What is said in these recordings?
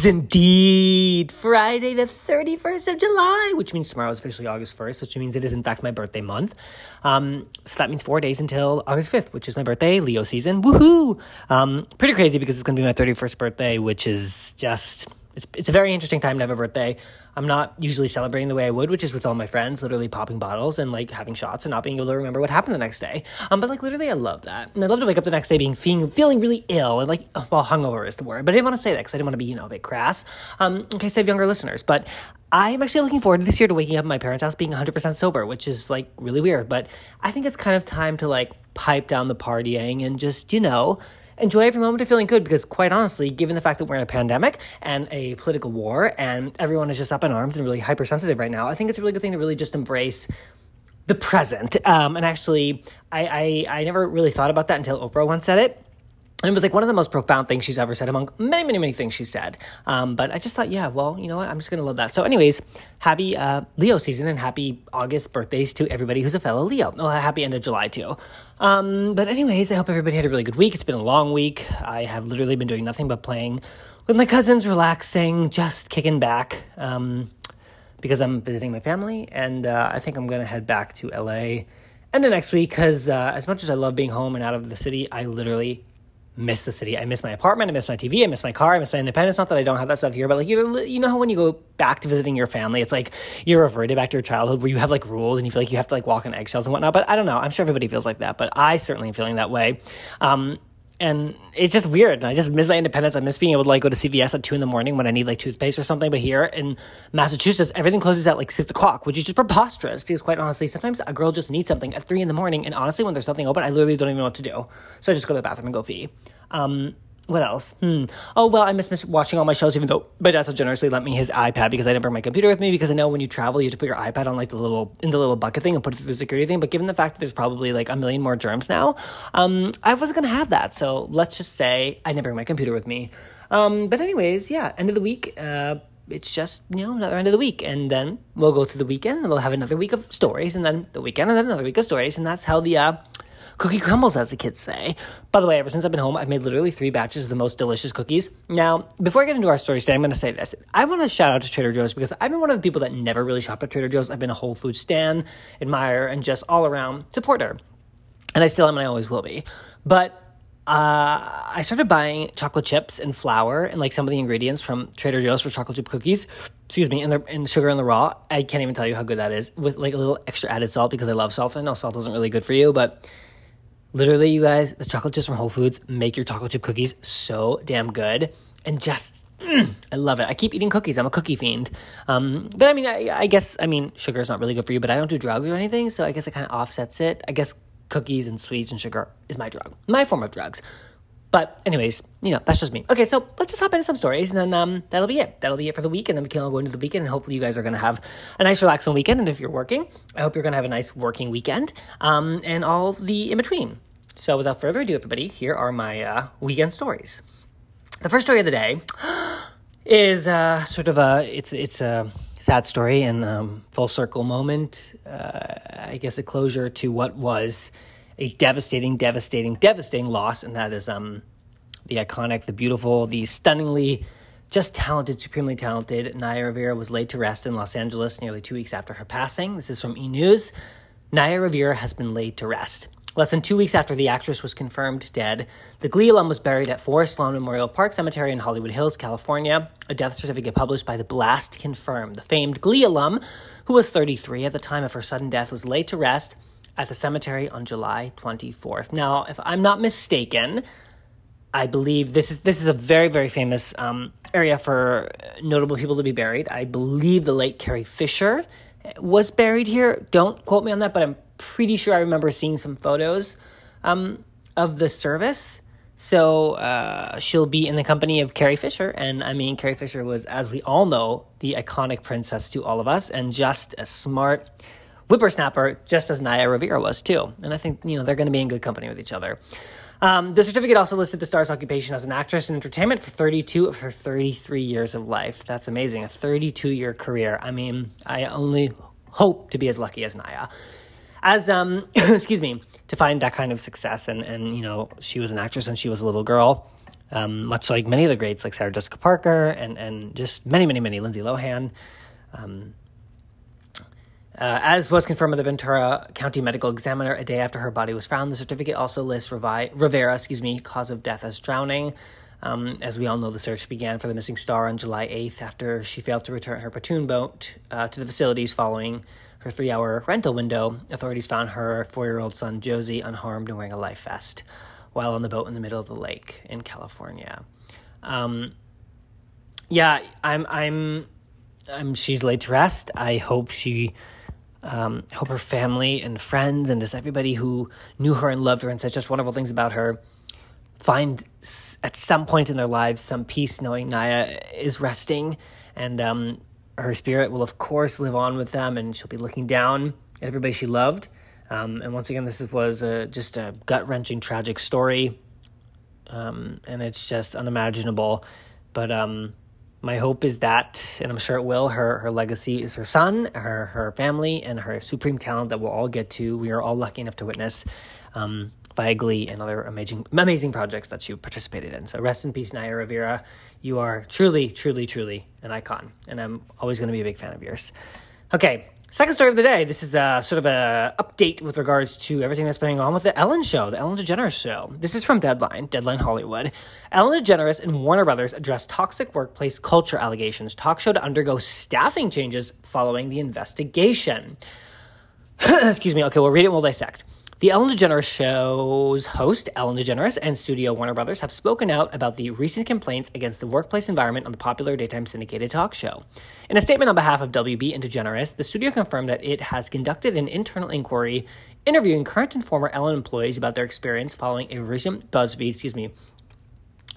is indeed Friday, the 31st of July, which means tomorrow is officially August 1st, which means it is, in fact, my birthday month. Um, so that means four days until August 5th, which is my birthday, Leo season. Woohoo! Um, pretty crazy because it's going to be my 31st birthday, which is just, it's, it's a very interesting time to have a birthday. I'm not usually celebrating the way I would, which is with all my friends, literally popping bottles and like having shots and not being able to remember what happened the next day. Um, but like literally, I love that, and I love to wake up the next day being feeling feeling really ill and like well, hungover is the word, but I didn't want to say that because I didn't want to be you know a bit crass. Um, in case I have younger listeners, but I'm actually looking forward this year to waking up in my parents' house being 100% sober, which is like really weird. But I think it's kind of time to like pipe down the partying and just you know enjoy every moment of feeling good because, quite honestly, given the fact that we're in a pandemic and a political war and everyone is just up in arms and really hypersensitive right now, I think it's a really good thing to really just embrace the present. Um, and actually, I, I, I never really thought about that until Oprah once said it and it was like one of the most profound things she's ever said among many, many, many things she said. Um, but I just thought, yeah, well, you know what? I'm just going to love that. So, anyways, happy uh, Leo season and happy August birthdays to everybody who's a fellow Leo. Oh, happy end of July, too. Um, but, anyways, I hope everybody had a really good week. It's been a long week. I have literally been doing nothing but playing with my cousins, relaxing, just kicking back um, because I'm visiting my family. And uh, I think I'm going to head back to LA. And the next week, because uh, as much as I love being home and out of the city, I literally miss the city. I miss my apartment. I miss my TV. I miss my car. I miss my independence. Not that I don't have that stuff here, but like you know, you know how when you go back to visiting your family, it's like you're reverted back to your childhood where you have like rules and you feel like you have to like walk on eggshells and whatnot. But I don't know. I'm sure everybody feels like that, but I certainly am feeling that way. Um, and it's just weird. I just miss my independence. I miss being able to like go to CVS at two in the morning when I need like toothpaste or something. But here in Massachusetts, everything closes at like six o'clock, which is just preposterous. Because quite honestly, sometimes a girl just needs something at three in the morning, and honestly, when there's nothing open, I literally don't even know what to do. So I just go to the bathroom and go pee. Um, what else? Hmm. Oh well, I miss, miss watching all my shows, even though my dad so generously lent me his iPad because I didn't bring my computer with me because I know when you travel, you have to put your iPad on like the little in the little bucket thing and put it through the security thing. But given the fact that there's probably like a million more germs now, um, I wasn't gonna have that. So let's just say I didn't bring my computer with me. Um, but anyways, yeah, end of the week. Uh, it's just you know another end of the week, and then we'll go to the weekend, and we'll have another week of stories, and then the weekend, and then another week of stories, and that's how the uh, cookie crumbles, as the kids say. By the way, ever since I've been home, I've made literally three batches of the most delicious cookies. Now, before I get into our story today, I'm going to say this. I want to shout out to Trader Joe's because I've been one of the people that never really shop at Trader Joe's. I've been a Whole Food stan, admirer, and just all around supporter. And I still am, and I always will be. But uh, I started buying chocolate chips and flour and like some of the ingredients from Trader Joe's for chocolate chip cookies. Excuse me, and the and sugar in the raw. I can't even tell you how good that is with like a little extra added salt because I love salt. I know salt isn't really good for you, but Literally, you guys, the chocolate chips from Whole Foods make your chocolate chip cookies so damn good. And just, mm, I love it. I keep eating cookies. I'm a cookie fiend. Um, but I mean, I, I guess, I mean, sugar is not really good for you, but I don't do drugs or anything. So I guess it kind of offsets it. I guess cookies and sweets and sugar is my drug, my form of drugs. But anyways, you know, that's just me. Okay, so let's just hop into some stories and then um, that'll be it. That'll be it for the week and then we can all go into the weekend and hopefully you guys are going to have a nice relaxing weekend and if you're working, I hope you're going to have a nice working weekend um, and all the in between. So without further ado, everybody, here are my uh, weekend stories. The first story of the day is uh, sort of a it's it's a sad story and um, full circle moment. Uh, I guess a closure to what was a devastating, devastating, devastating loss, and that is um, the iconic, the beautiful, the stunningly just talented, supremely talented Naya Rivera was laid to rest in Los Angeles nearly two weeks after her passing. This is from E News. Naya Rivera has been laid to rest. Less than two weeks after the actress was confirmed dead, the Glee alum was buried at Forest Lawn Memorial Park Cemetery in Hollywood Hills, California. A death certificate published by The Blast confirmed the famed Glee alum, who was 33 at the time of her sudden death, was laid to rest at the cemetery on July 24th. Now, if I'm not mistaken, I believe this is this is a very very famous um, area for notable people to be buried. I believe the late Carrie Fisher was buried here. Don't quote me on that, but I'm pretty sure I remember seeing some photos um, of the service. So uh, she'll be in the company of Carrie Fisher. And I mean, Carrie Fisher was, as we all know, the iconic princess to all of us and just a smart whippersnapper, just as Naya Rivera was too. And I think, you know, they're going to be in good company with each other. Um, the certificate also listed the star's occupation as an actress in entertainment for 32 of her 33 years of life. That's amazing. A 32 year career. I mean, I only hope to be as lucky as Naya as um excuse me to find that kind of success and and you know she was an actress and she was a little girl um, much like many of the greats like Sarah Jessica Parker and, and just many, many, many, Lindsay Lohan. Um, uh, as was confirmed by the Ventura County Medical Examiner a day after her body was found, the certificate also lists Revi- Rivera, excuse me, cause of death as drowning. Um, as we all know, the search began for the missing star on July 8th after she failed to return her platoon boat uh, to the facilities following her three hour rental window. Authorities found her four year old son, Josey, unharmed and wearing a life vest while on the boat in the middle of the lake in California. Um, yeah, I'm, I'm, I'm, she's laid to rest. I hope she, um, hope her family and friends and just everybody who knew her and loved her and said just wonderful things about her find at some point in their lives some peace knowing Naya is resting. And um, her spirit will of course live on with them and she'll be looking down at everybody she loved. Um, and once again this was a, just a gut-wrenching tragic story. Um, and it's just unimaginable. But um, my hope is that and i'm sure it will her, her legacy is her son her, her family and her supreme talent that we'll all get to we are all lucky enough to witness um, via Glee and other amazing amazing projects that she participated in. So rest in peace, Naya Rivera. You are truly, truly, truly an icon, and I'm always going to be a big fan of yours. Okay, second story of the day. This is a sort of a update with regards to everything that's been going on with the Ellen Show, the Ellen DeGeneres Show. This is from Deadline, Deadline Hollywood. Ellen DeGeneres and Warner Brothers address toxic workplace culture allegations. Talk show to undergo staffing changes following the investigation. Excuse me. Okay, we'll read it and we'll dissect. The Ellen DeGeneres Show's host, Ellen DeGeneres, and studio Warner Brothers have spoken out about the recent complaints against the workplace environment on the popular daytime syndicated talk show. In a statement on behalf of WB and DeGeneres, the studio confirmed that it has conducted an internal inquiry interviewing current and former Ellen employees about their experience following a recent BuzzFeed, excuse me,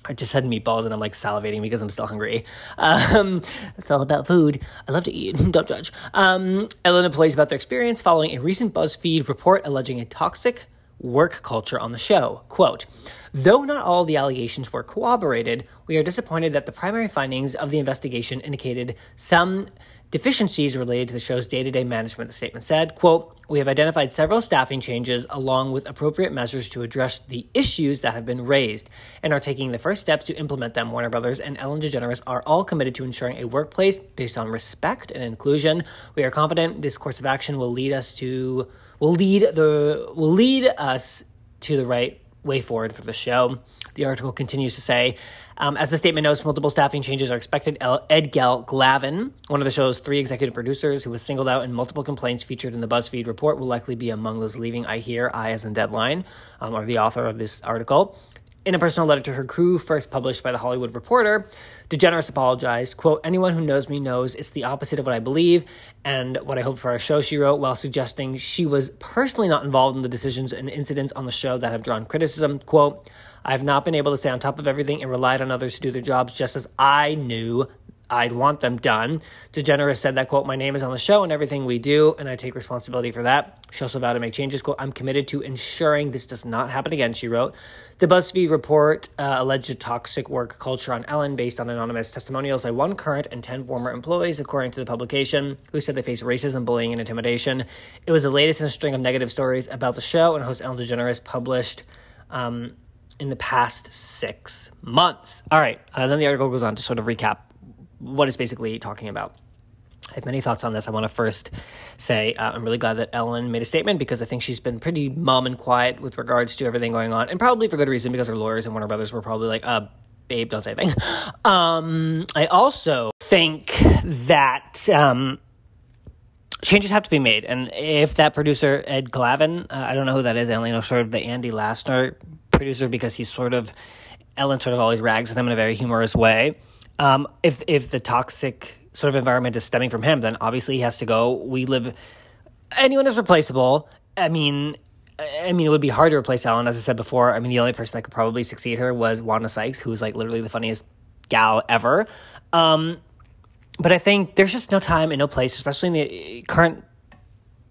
I just had meatballs and I'm like salivating because I'm still hungry. Um, it's all about food. I love to eat. Don't judge. Um, Ellen employees about their experience following a recent BuzzFeed report alleging a toxic work culture on the show. Quote, Though not all the allegations were corroborated, we are disappointed that the primary findings of the investigation indicated some deficiencies related to the show's day-to-day management the statement said quote we have identified several staffing changes along with appropriate measures to address the issues that have been raised and are taking the first steps to implement them. Warner brothers and ellen degeneres are all committed to ensuring a workplace based on respect and inclusion. We are confident this course of action will lead us to will lead the will lead us to the right way forward for the show the article continues to say, um, as the statement notes, multiple staffing changes are expected. Ed Gell Glavin, one of the show's three executive producers who was singled out in multiple complaints featured in the BuzzFeed report, will likely be among those leaving. I hear, I as in Deadline, um, or the author of this article. In a personal letter to her crew, first published by the Hollywood Reporter, DeGeneres apologized. Quote, anyone who knows me knows it's the opposite of what I believe and what I hope for our show, she wrote, while suggesting she was personally not involved in the decisions and incidents on the show that have drawn criticism. Quote, I've not been able to stay on top of everything and relied on others to do their jobs just as I knew I'd want them done. DeGeneres said that, quote, my name is on the show and everything we do, and I take responsibility for that. She also vowed to make changes, quote, I'm committed to ensuring this does not happen again, she wrote. The BuzzFeed report uh, alleged toxic work culture on Ellen based on anonymous testimonials by one current and 10 former employees, according to the publication, who said they face racism, bullying, and intimidation. It was the latest in a string of negative stories about the show, and host Ellen DeGeneres published um, in the past six months. All right, uh, then the article goes on to sort of recap what it's basically talking about. I have many thoughts on this. I want to first say uh, I'm really glad that Ellen made a statement because I think she's been pretty mum and quiet with regards to everything going on, and probably for good reason because her lawyers and Warner Brothers were probably like, uh, babe, don't say anything. Um, I also think that um, changes have to be made, and if that producer Ed Glavin, uh, I don't know who that is. I only know sort of the Andy Lassner producer because he's sort of Ellen sort of always rags at him in a very humorous way. Um, if if the toxic sort of environment is stemming from him, then obviously he has to go. We live. Anyone is replaceable. I mean, I mean, it would be hard to replace Ellen, as I said before. I mean, the only person that could probably succeed her was Wanda Sykes, who is like literally the funniest gal ever. Um, but I think there's just no time and no place, especially in the current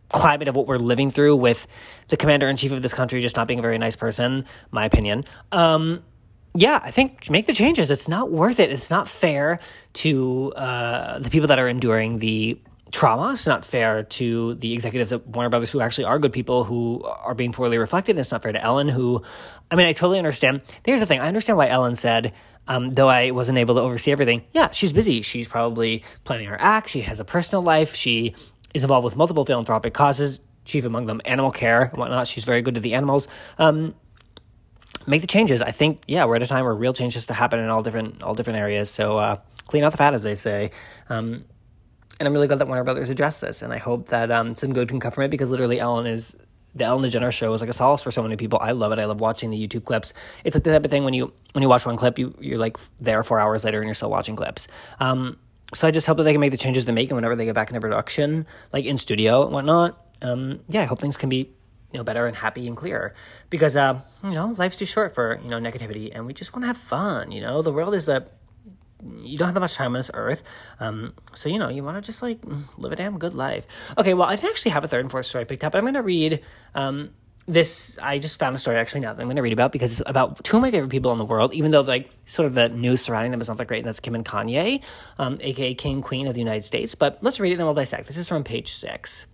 climate of what we're living through with the commander in chief of this country just not being a very nice person, my opinion. Um, yeah, I think make the changes. It's not worth it. It's not fair to uh, the people that are enduring the trauma. It's not fair to the executives at Warner Brothers who actually are good people who are being poorly reflected. It's not fair to Ellen, who, I mean, I totally understand. Here's the thing I understand why Ellen said, um, though I wasn't able to oversee everything. Yeah, she's busy. She's probably planning her act. She has a personal life. She is involved with multiple philanthropic causes, chief among them animal care and whatnot. She's very good to the animals. Um, make the changes. I think, yeah, we're at a time where real change has to happen in all different all different areas. So uh, clean out the fat, as they say. Um, and I'm really glad that Warner Brothers addressed this, and I hope that um, some good can come from it because literally Ellen is the Ellen DeGeneres show is like a solace for so many people. I love it. I love watching the YouTube clips. It's like the type of thing when you when you watch one clip, you you're like there four hours later and you're still watching clips. Um, so I just hope that they can make the changes they make, and whenever they get back into production, like in studio and whatnot, um, yeah, I hope things can be you know better and happy and clear because uh, you know life's too short for you know negativity, and we just want to have fun. You know, the world is a you don't have that much time on this earth. Um, so, you know, you want to just like live a damn good life. Okay, well, I didn't actually have a third and fourth story picked up, but I'm going to read um, this. I just found a story actually now that I'm going to read about because it's about two of my favorite people in the world, even though like sort of the news surrounding them is not that great, and that's Kim and Kanye, um, aka King Queen of the United States. But let's read it and we'll dissect. This is from page six.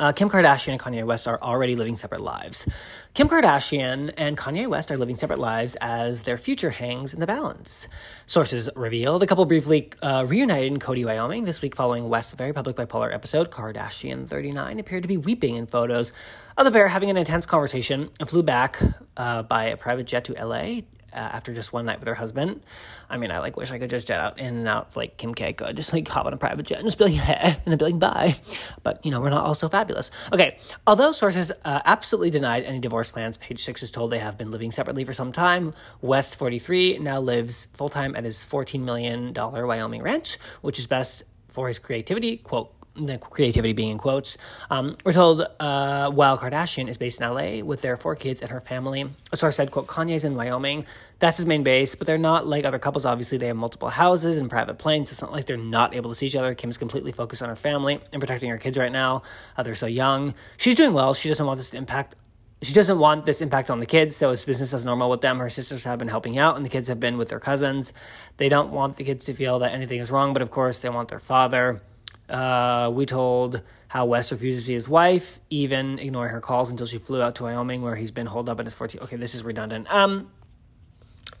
Uh, Kim Kardashian and Kanye West are already living separate lives. Kim Kardashian and Kanye West are living separate lives as their future hangs in the balance. Sources reveal the couple briefly uh, reunited in Cody, Wyoming this week following West's very public bipolar episode. Kardashian 39 appeared to be weeping in photos of the pair having an intense conversation and flew back uh, by a private jet to LA uh, after just one night with her husband. I mean, I like wish I could just jet out in and out like Kim K could, just like hop on a private jet and just be like, hey, and then be like, bye. But, you know, we're not all so fabulous. Okay, although sources uh, absolutely denied any divorce plans, page six is told they have been living separately for some time. West, 43, now lives full time at his $14 million Wyoming ranch, which is best for his creativity, quote, the creativity being in quotes. Um, we're told uh, while Kardashian is based in LA with their four kids and her family. A source said, quote, Kanye's in Wyoming. That's his main base, but they're not like other couples. Obviously, they have multiple houses and private planes. It's not like they're not able to see each other. Kim's completely focused on her family and protecting her kids right now. Uh, they're so young. She's doing well. She doesn't want this to impact she doesn't want this impact on the kids, so it's business as normal with them. Her sisters have been helping out, and the kids have been with their cousins. They don't want the kids to feel that anything is wrong, but of course, they want their father. Uh, we told how West refuses to see his wife, even ignoring her calls until she flew out to Wyoming, where he's been holed up at his 14. Okay, this is redundant. Um,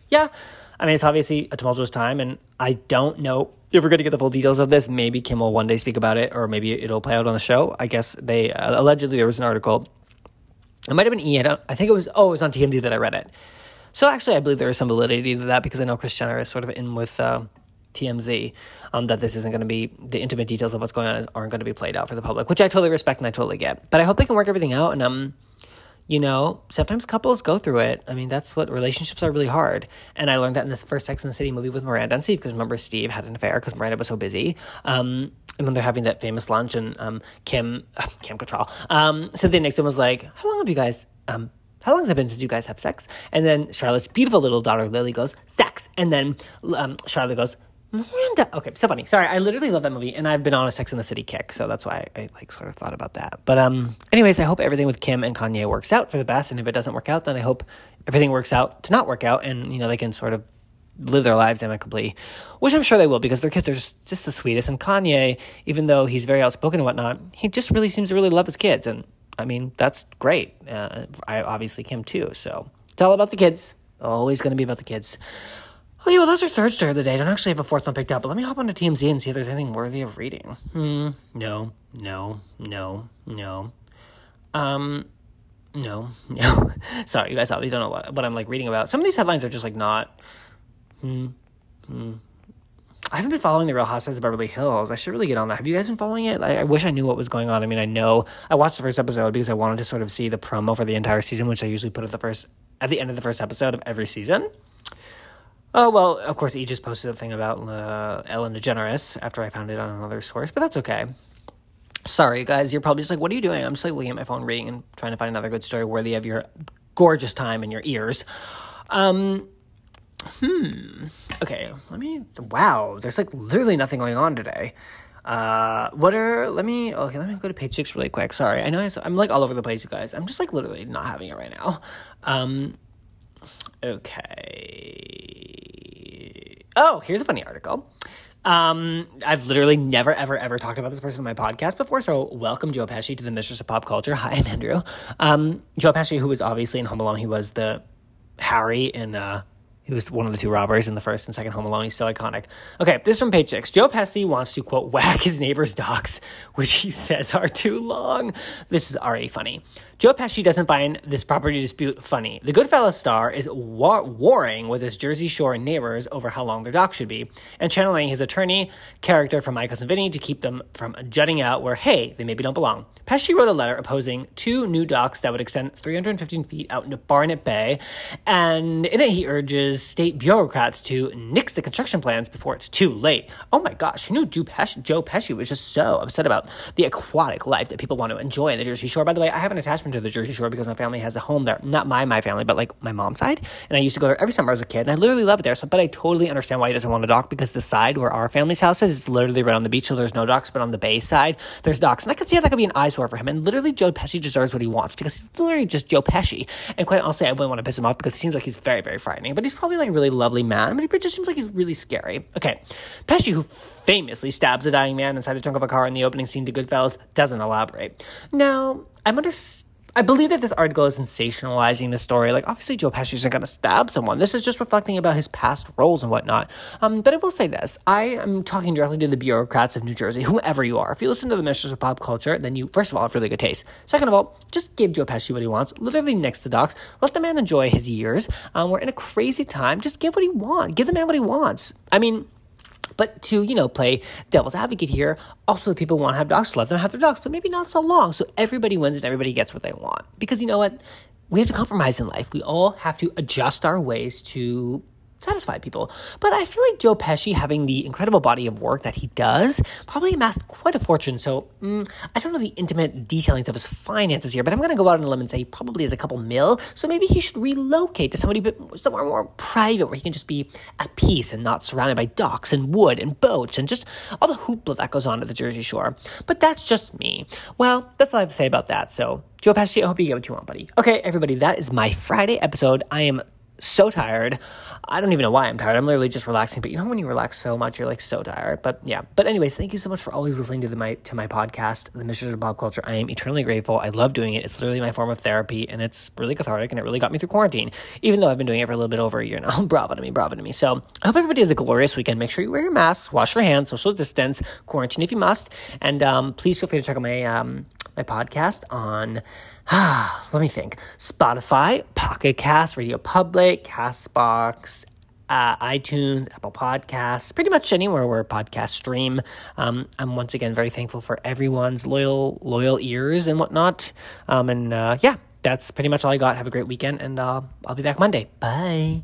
yeah, I mean, it's obviously a tumultuous time, and I don't know if we're going to get the full details of this. Maybe Kim will one day speak about it, or maybe it'll play out on the show. I guess they uh, allegedly there was an article. It might have been E. I, think it was. Oh, it was on TMZ that I read it. So actually, I believe there is some validity to that because I know Kris Jenner is sort of in with. Uh, TMZ um, that this isn't going to be the intimate details of what's going on is, aren't going to be played out for the public, which I totally respect and I totally get. But I hope they can work everything out. And um, you know, sometimes couples go through it. I mean, that's what relationships are really hard. And I learned that in this first Sex and the City movie with Miranda and Steve, because remember Steve had an affair because Miranda was so busy. Um, and when they're having that famous lunch, and um, Kim, uh, Kim Cattrall, um, Cynthia Nixon was like, "How long have you guys um, how long has it been since you guys have sex? And then Charlotte's beautiful little daughter Lily goes, sex. And then um, Charlotte goes, Miranda. Okay, so funny. Sorry, I literally love that movie, and I've been on a Sex in the City kick, so that's why I, I, like sort of thought about that. But um, anyways, I hope everything with Kim and Kanye works out for the best, and if it doesn't work out, then I hope everything works out to not work out, and you know they can sort of live their lives amicably, which I'm sure they will because their kids are just, just the sweetest. And Kanye, even though he's very outspoken and whatnot, he just really seems to really love his kids, and I mean that's great. Uh, I obviously Kim too, so it's all about the kids. Always going to be about the kids. Okay, well, that's our third story of the day. I don't actually have a fourth one picked up, but let me hop onto TMZ and see if there's anything worthy of reading. Hmm, no, no, no, no. Um, no, no. Sorry, you guys obviously don't know what, what I'm like reading about. Some of these headlines are just like not. Hmm, hmm. I haven't been following the Real Housewives of Beverly Hills. I should really get on that. Have you guys been following it? I, I, wish I knew what was going on. I mean, I know I watched the first episode because I wanted to sort of see the promo for the entire season, which I usually put at the first at the end of the first episode of every season. Oh, well, of course, he just posted a thing about uh, Ellen DeGeneres after I found it on another source, but that's okay. Sorry, guys, you're probably just like, what are you doing? I'm just like looking at my phone, reading, and trying to find another good story worthy of your gorgeous time in your ears. Um, hmm. Okay, let me. Wow, there's like literally nothing going on today. Uh, what are? Let me. Okay, let me go to page six really quick. Sorry, I know I'm like all over the place, you guys. I'm just like literally not having it right now. Um, okay. Oh, here's a funny article. Um, I've literally never, ever, ever talked about this person in my podcast before. So, welcome Joe Pesci to the Mistress of Pop Culture. Hi, I'm Andrew. Um, Joe Pesci, who was obviously in Home Alone, he was the Harry in uh, he was one of the two robbers in the first and second Home Alone. He's so iconic. Okay, this from page six. Joe Pesci wants to, quote, whack his neighbor's dogs, which he says are too long. This is already funny. Joe Pesci doesn't find this property dispute funny. The Goodfellas star is war- warring with his Jersey Shore neighbors over how long their dock should be, and channeling his attorney character from My Cousin Vinny to keep them from jutting out where, hey, they maybe don't belong. Pesci wrote a letter opposing two new docks that would extend 315 feet out into Barnegat Bay, and in it he urges state bureaucrats to nix the construction plans before it's too late. Oh my gosh, you know Joe Pesci, Joe Pesci was just so upset about the aquatic life that people want to enjoy in the Jersey Shore. By the way, I have an attachment to the Jersey Shore because my family has a home there. Not my my family, but like my mom's side. And I used to go there every summer as a kid, and I literally love it there. So, but I totally understand why he doesn't want a dock because the side where our family's house is, is literally right on the beach, so there's no docks. But on the bay side, there's docks, and I could see how that could be an eyesore for him. And literally, Joe Pesci deserves what he wants because he's literally just Joe Pesci. And quite honestly, I wouldn't want to piss him off because he seems like he's very, very frightening. But he's probably like a really lovely man, but he just seems like he's really scary. Okay, Pesci, who famously stabs a dying man inside the trunk of a car in the opening scene to Goodfellas, doesn't elaborate. Now, I'm understanding I believe that this article is sensationalizing the story. Like, obviously, Joe Pesci isn't going to stab someone. This is just reflecting about his past roles and whatnot. Um, but I will say this I am talking directly to the bureaucrats of New Jersey, whoever you are. If you listen to the Mistress of Pop Culture, then you, first of all, have really good taste. Second of all, just give Joe Pesci what he wants. Literally next to Docs. Let the man enjoy his years. Um, we're in a crazy time. Just give what he wants. Give the man what he wants. I mean, but to, you know, play devil's advocate here, also the people want to have dogs, let them have their dogs, but maybe not so long. So everybody wins and everybody gets what they want. Because you know what? We have to compromise in life. We all have to adjust our ways to satisfy people. But I feel like Joe Pesci, having the incredible body of work that he does, probably amassed quite a fortune. So mm, I don't know the intimate detailings of his finances here, but I'm going to go out on a limb and say he probably has a couple mil. So maybe he should relocate to somebody somewhere more private where he can just be at peace and not surrounded by docks and wood and boats and just all the hoopla that goes on at the Jersey Shore. But that's just me. Well, that's all I have to say about that. So Joe Pesci, I hope you get what you want, buddy. Okay, everybody, that is my Friday episode. I am so tired. I don't even know why I'm tired. I'm literally just relaxing. But you know when you relax so much, you're like so tired. But yeah. But anyways, thank you so much for always listening to the my to my podcast, The Mistress of Pop Culture. I am eternally grateful. I love doing it. It's literally my form of therapy, and it's really cathartic, and it really got me through quarantine. Even though I've been doing it for a little bit over a year now. bravo to me, bravo to me. So I hope everybody has a glorious weekend. Make sure you wear your masks, wash your hands, social distance, quarantine if you must, and um, please feel free to check out my um, my podcast on let me think. Spotify, Pocket Cast, Radio Public, Castbox, uh, iTunes, Apple Podcasts, pretty much anywhere where podcasts stream. Um, I'm once again very thankful for everyone's loyal loyal ears and whatnot. Um, and uh, yeah, that's pretty much all I got. Have a great weekend, and uh, I'll be back Monday. Bye.